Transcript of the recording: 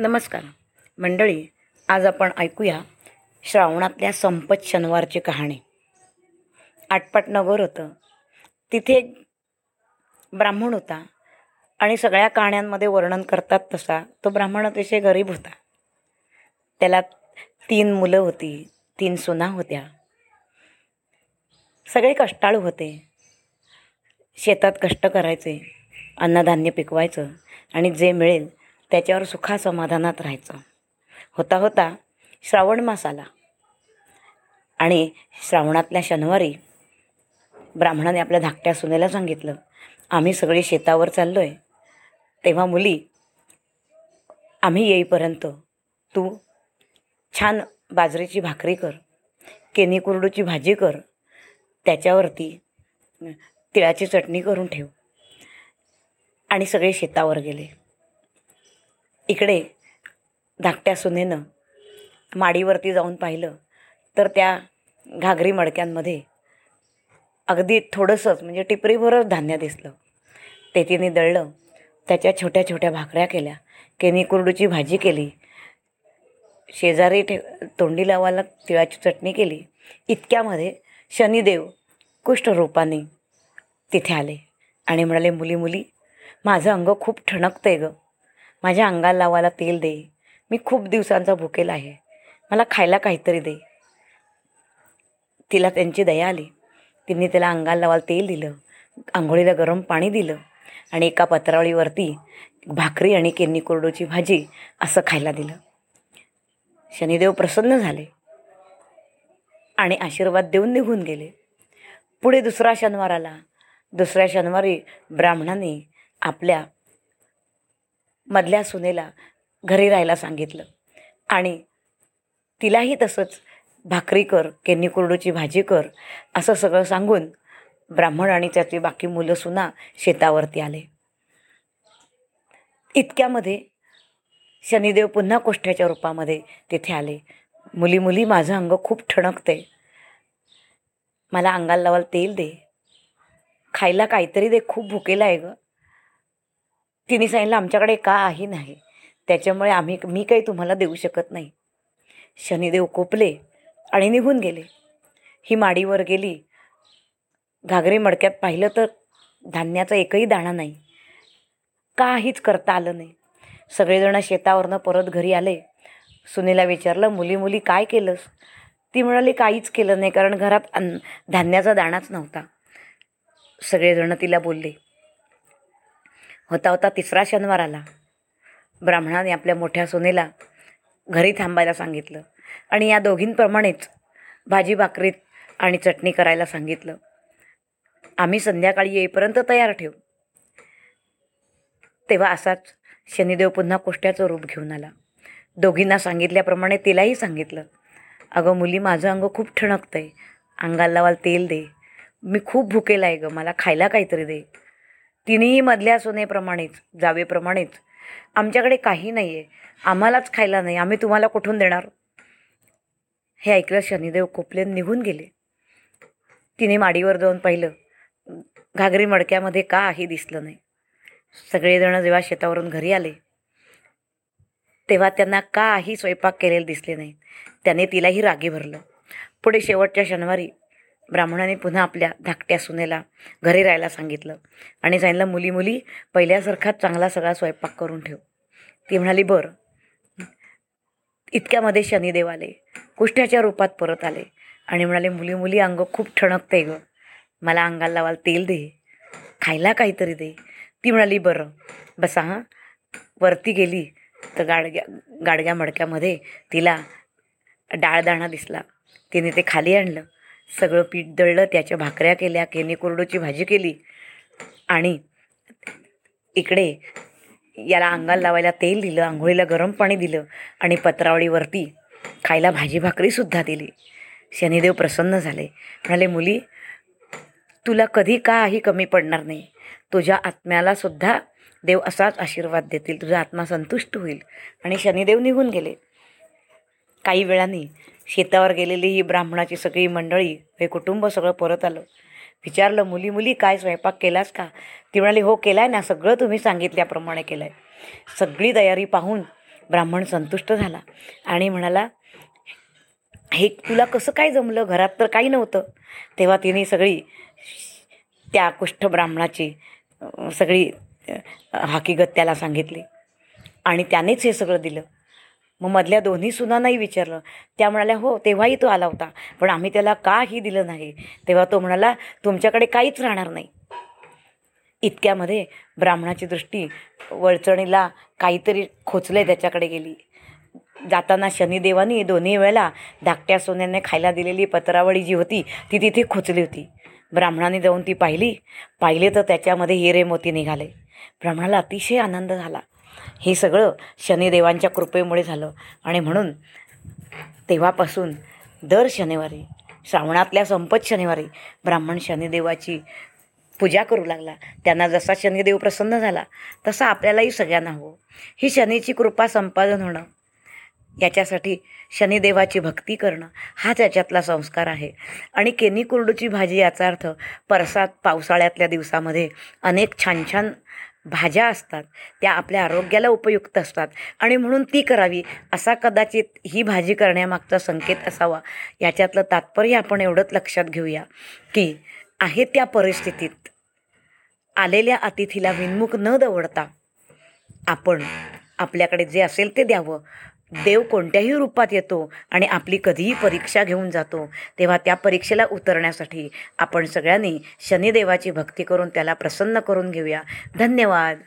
नमस्कार. मंडळी आज आपण ऐकूया श्रावणातल्या संपत शनिवारची कहाणी. आटपाट नगर होतं. तिथे ब्राह्मण होता आणि सगळ्या कहाण्यांमध्ये वर्णन करतात तसा. तो ब्राह्मण अतिशय गरीब होता. त्याला तीन मुलं होती तीन सुना होत्या. सगळे कष्टाळू होते. शेतात कष्ट करायचे अन्नधान्य पिकवायचं आणि जे मिळेल त्याच्यावर सुखासमाधानात राहायचं. होता होता श्रावण मास आला. आणि श्रावणातल्या शनिवारी ब्राह्मणाने आपल्या धाकट्या सुनेला सांगितलं आम्ही सगळे शेतावर चाललो आहे तेव्हा मुली आम्ही येईपर्यंत तू छान बाजरीची भाकरी कर केनी कुरडूची भाजी कर त्याच्यावरती तिळाची चटणी करून ठेव. आणि सगळे शेतावर गेले. इकडे धाकट्या सुनेनं माडीवरती जाऊन पाहिलं तर त्या घागरी मडक्यांमध्ये अगदी थोडंसंच म्हणजे टिपरीभरच धान्य दिसलं. ते तिने दळलं त्याच्या छोट्या छोट्या भाकऱ्या केल्या केनी कुरडूची भाजी केली शेजारी ठेव तोंडी लावायला तिळाची चटणी केली. इतक्यामध्ये शनिदेव कुष्ठरूपाने तिथे आले आणि म्हणाले मुली मुली माझं अंग खूप ठणकतं आहे गं. माझ्या अंगाला लावायला तेल दे. मी खूप दिवसांचा भुकेला आहे. मला खायला काहीतरी दे. तिला त्यांची दया आली. तिने त्याला अंगाला लावायला तेल दिलं. आंघोळीला गरम पाणी दिलं. आणि एका पत्रावळीवरती भाकरी आणि केन्नी कोरडूची भाजी असं खायला दिलं. शनिदेव प्रसन्न झाले. आणि आशीर्वाद देऊन निघून गेले. पुढे दुसरा शनिवार आला. दुसऱ्या शनिवारी ब्राह्मणाने आपल्या मधल्या सुनेला घरी राहायला सांगितलं. आणि तिलाही तसंच भाकरी कर केनी कुरडूची भाजी कर असं सगळं सांगून ब्राह्मण आणि त्याची बाकी मुलं सुना शेतावरती आले. इतक्यामध्ये शनिदेव पुन्हा कोष्ठ्याच्या रूपामध्ये तिथे आले. मुली मुली माझं अंग खूप ठणकते. मला अंगाला लावायला तेल दे. खायला काहीतरी दे खूप भुकेला आहे गं. तिने सांगितलं आमच्याकडे काही नाही? त्याच्यामुळे आम्ही मी काही तुम्हाला देऊ शकत नाही. शनिदेव कोपले आणि निघून गेले. ही माडीवर गेली. घागरे मडक्यात पाहिलं तर धान्याचा एकही दाणा नाही. काहीच करता आलं नाही. सगळेजण शेतावरनं परत घरी आले. सुनीला विचारलं मुली मुली काय केलंस? ती म्हणाली काहीच केलं नाही कारण घरात अन्न धान्याचा दाणाच नव्हता. सगळेजण तिला बोलले होता होता तिसरा शनिवार आला. ब्राह्मणाने आपल्या मोठ्या सुनेला घरी थांबायला सांगितलं आणि या दोघींप्रमाणेच भाजी भाकरीत आणि चटणी करायला सांगितलं. आम्ही संध्याकाळी येईपर्यंत तयार ठेवू. तेव्हा असाच शनिदेव पुन्हा कोष्ट्याचं रूप घेऊन आला. दोघींना सांगितल्याप्रमाणे तिलाही सांगितलं. अगं मुली माझं अंग खूप ठणकतं आहे अंगाला लावाल तेल दे. मी खूप भुकेला आहे गं. मला खायला काहीतरी दे. तिन्ही मधल्या सुनेप्रमाणेच जावेप्रमाणेच आमच्याकडे काही नाही आहे आम्हालाच खायला नाही. आम्ही तुम्हाला कुठून देणार? हे ऐकलं शनिदेव कोपले निघून गेले. तिने माडीवर जाऊन पाहिलं घागरी मडक्यामध्ये का आहे दिसलं नाही. सगळेजण जेव्हा शेतावरून घरी आले तेव्हा त्यांना काही स्वयंपाक केलेले दिसले नाही? त्याने तिलाही रागी भरलं. पुढे शेवटच्या शनिवारी ब्राह्मणाने पुन्हा आपल्या धाकट्या सुनेला घरी राहायला सांगितलं आणि सांगितलं मुली मुली पहिल्यासारखाच चांगला सगळा स्वयंपाक करून ठेव. ती म्हणाली बरं. इतक्यामध्ये शनिदेव आले कुष्ट्याच्या रूपात परत आले आणि म्हणाले मुली मुली अंग खूप ठणकते गं. मला अंगाला लावायला तेल दे खायला काहीतरी दे. ती म्हणाली बरं. बसा हां. वरती गेली तर गाडग्या गाडग्या मडक्यामध्ये तिला डाळदाणा दिसला. तिने ते खाली आणलं. सगळं पीठ दळलं त्याच्या भाकऱ्या केल्या केनी कोरडूची भाजी केली. आणि इकडे याला अंगाला लावायला तेल दिलं आंघोळीला गरम पाणी दिलं आणि पत्रावळीवरती खायला भाजी भाकरीसुद्धा दिली. शनिदेव प्रसन्न झाले. म्हणाले मुली तुला कधी काही कमी पडणार नाही. तुझ्या आत्म्यालासुद्धा देव असाच आशीर्वाद देतील. तुझा आत्मा संतुष्ट होईल. आणि शनिदेव निघून गेले. काही वेळाने शेतावर गेलेली ही ब्राह्मणाची सगळी मंडळी हे कुटुंब सगळं परत आलं. विचारलं मुली मुली काय स्वयंपाक केलास का? ती म्हणाली हो केला आहे ना सगळं तुम्ही सांगितल्याप्रमाणे केलं आहे सगळी तयारी पाहून ब्राह्मण संतुष्ट झाला आणि म्हणाला हे तुला कसं काय जमलं? घरात तर काही नव्हतं. तेव्हा तिने सगळी त्या कुष्ठ ब्राह्मणाची सगळी हकीकत त्याला सांगितली आणि त्यानेच हे सगळं दिलं. मग मधल्या दोन्ही सुनांनाही विचारलं. त्या म्हणाल्या हो तेव्हाही तो आला होता. पण आम्ही त्याला काही दिलं नाही? तेव्हा तो म्हणाला तुमच्याकडे काहीच राहणार नाही. इतक्यामध्ये ब्राह्मणाची दृष्टी वळचणीला काहीतरी खोचले त्याच्याकडे गेली. जाताना शनिदेवानी दोन्ही वेळेला धाकट्या सोन्याने खायला दिलेली पत्रावळी जी होती ती तिथे खोचली होती. ब्राह्मणाने जाऊन ती पाहिली. पाहिले तर त्याच्यामध्ये हिरे मोती निघाले. ब्राह्मणाला अतिशय आनंद झाला. हे सगळं शनिदेवांच्या कृपेमुळे झालं. आणि म्हणून तेव्हापासून दर शनिवारी श्रावणातल्या संपत शनिवारी ब्राह्मण शनिदेवाची पूजा करू लागला. त्यांना जसा शनिदेव प्रसन्न झाला तसा आपल्यालाही सगळ्यांना हवं. ही शनीची कृपा संपादन होणं याच्यासाठी शनिदेवाची भक्ती करणं हा त्याच्यातला संस्कार आहे. आणि केनी कुरडूची भाजी याचा अर्थ परसात पावसाळ्यातल्या दिवसामध्ये अनेक छान छान भाज्या असतात त्या आपल्या आरोग्याला उपयुक्त असतात आणि म्हणून ती करावी असा कदाचित ही भाजी करण्यामागचा संकेत असावा. याच्यातलं तात्पर्य आपण एवढंच लक्षात घेऊया की आहे त्या परिस्थितीत आलेल्या अतिथीला विनमुख न दवडता आपण आपल्याकडे जे असेल ते द्यावं. देव कोणत्याही रूपात येतो आणि आपली कधीही परीक्षा घेऊन जातो तेव्हा त्या परीक्षेला उतरण्यासाठी आपण सगळ्यांनी शनिदेवाची भक्ती करून त्याला प्रसन्न करून घेऊया. धन्यवाद.